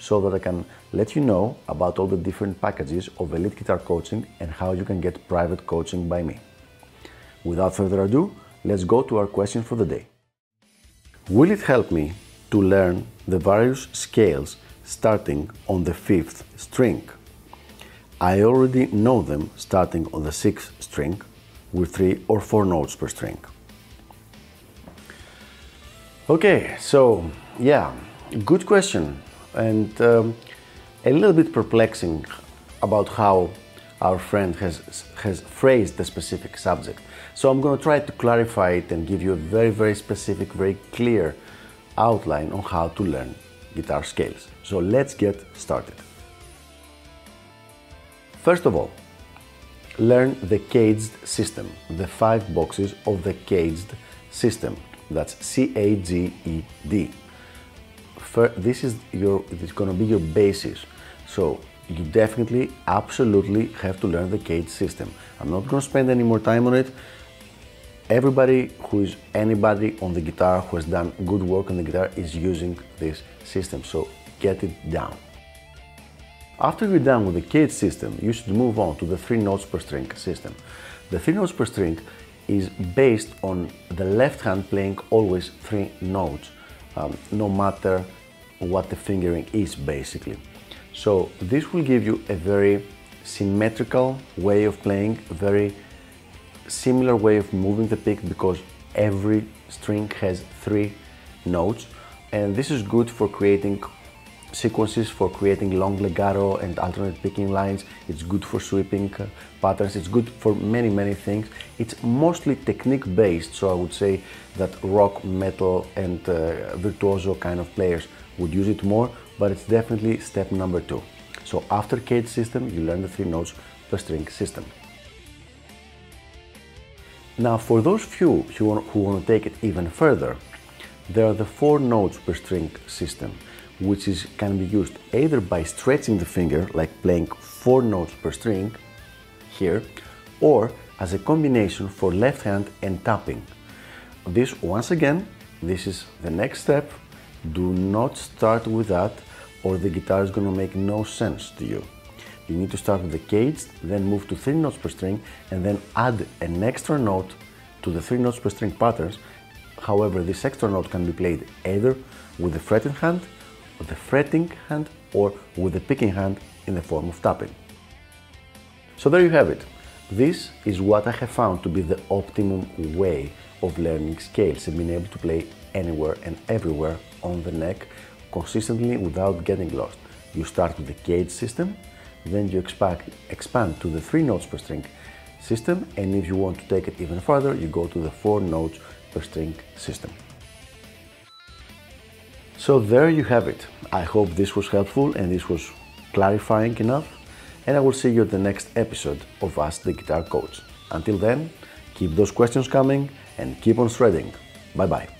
so that I can let you know about all the different packages of elite guitar coaching and how you can get private coaching by me. Without further ado, let's go to our question for the day. Will it help me to learn the various scales starting on the fifth string? I already know them starting on the sixth string with three or four notes per string. Okay, so yeah, good question and um, a little bit perplexing about how our friend has, has phrased the specific subject. So I'm going to try to clarify it and give you a very, very specific, very clear outline on how to learn guitar scales. So let's get started. First of all, learn the caged system, the five boxes of the caged system. That's C This is your it's going to be your basis. So you definitely absolutely have to learn the cage system. I'm not going to spend any more time on it. Everybody who is anybody on the guitar who has done good work on the guitar is using this system. So get it down. After you're done with the cage system you should move on to the three notes per string system. The three notes per string is based on the left hand playing always three notes um, no matter what the fingering is basically. So this will give you a very symmetrical way of playing, a very similar way of moving the pick because every string has three notes and this is good for creating sequences for creating long legato and alternate picking lines. It's good for sweeping uh, patterns. It's good for many, many things. It's mostly technique based, so I would say that rock, metal, and uh, virtuoso kind of players would use it more, but it's definitely step number two. So after cage system, you learn the three notes per string system. Now for those few who want, who want to take it even further, there are the four notes per string system, which is can be used either by stretching the finger, like playing four notes per string here, or as a combination for left hand and tapping. This once again, this is the next step do not start with that or the guitar is to make no sense to you. You need to start with the caged, then move to three notes per string, and then add an extra note to the three notes per string patterns. However, this extra note can be played either with the fretting hand, with the fretting hand, or with the picking hand in the form of tapping. So there you have it. This is what I have found to be the optimum way of learning scales and being able to play anywhere and everywhere on the neck consistently without getting lost. You start with the cage system, then you expand, expand to the three notes per string system, and if you want to take it even further, you go to the four notes per string system. So there you have it. I hope this was helpful and this was clarifying enough, and I will see you at the next episode of Ask the Guitar Coach. Until then, keep those questions coming and keep on shredding. Bye bye.